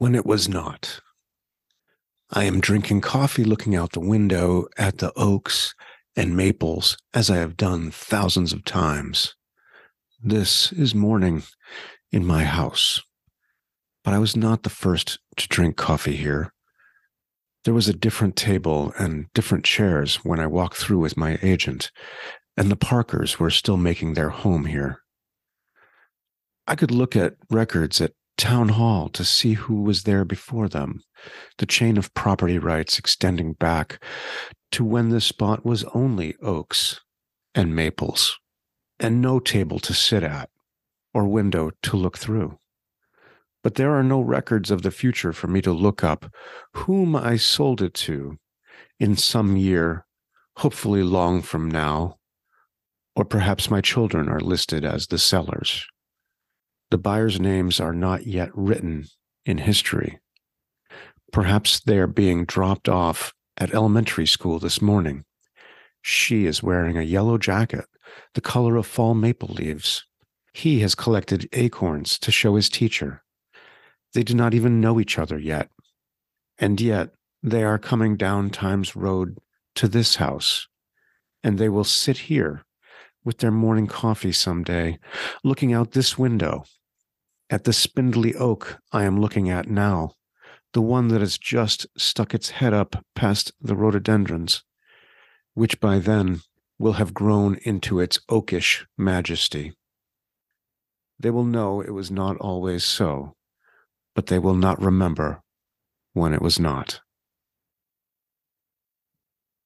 when it was not. I am drinking coffee looking out the window at the oaks and maples as I have done thousands of times. This is morning in my house. But I was not the first to drink coffee here. There was a different table and different chairs when I walked through with my agent, and the Parkers were still making their home here. I could look at records at town hall to see who was there before them, the chain of property rights extending back to when this spot was only oaks and maples, and no table to sit at or window to look through. But there are no records of the future for me to look up whom I sold it to in some year, hopefully long from now, or perhaps my children are listed as the sellers. The buyers' names are not yet written in history. Perhaps they are being dropped off at elementary school this morning. She is wearing a yellow jacket, the color of fall maple leaves. He has collected acorns to show his teacher. They do not even know each other yet. And yet they are coming down Times Road to this house, and they will sit here with their morning coffee some day, looking out this window at the spindly oak I am looking at now, the one that has just stuck its head up past the rhododendrons, which by then will have grown into its oakish majesty. They will know it was not always so, but they will not remember when it was not.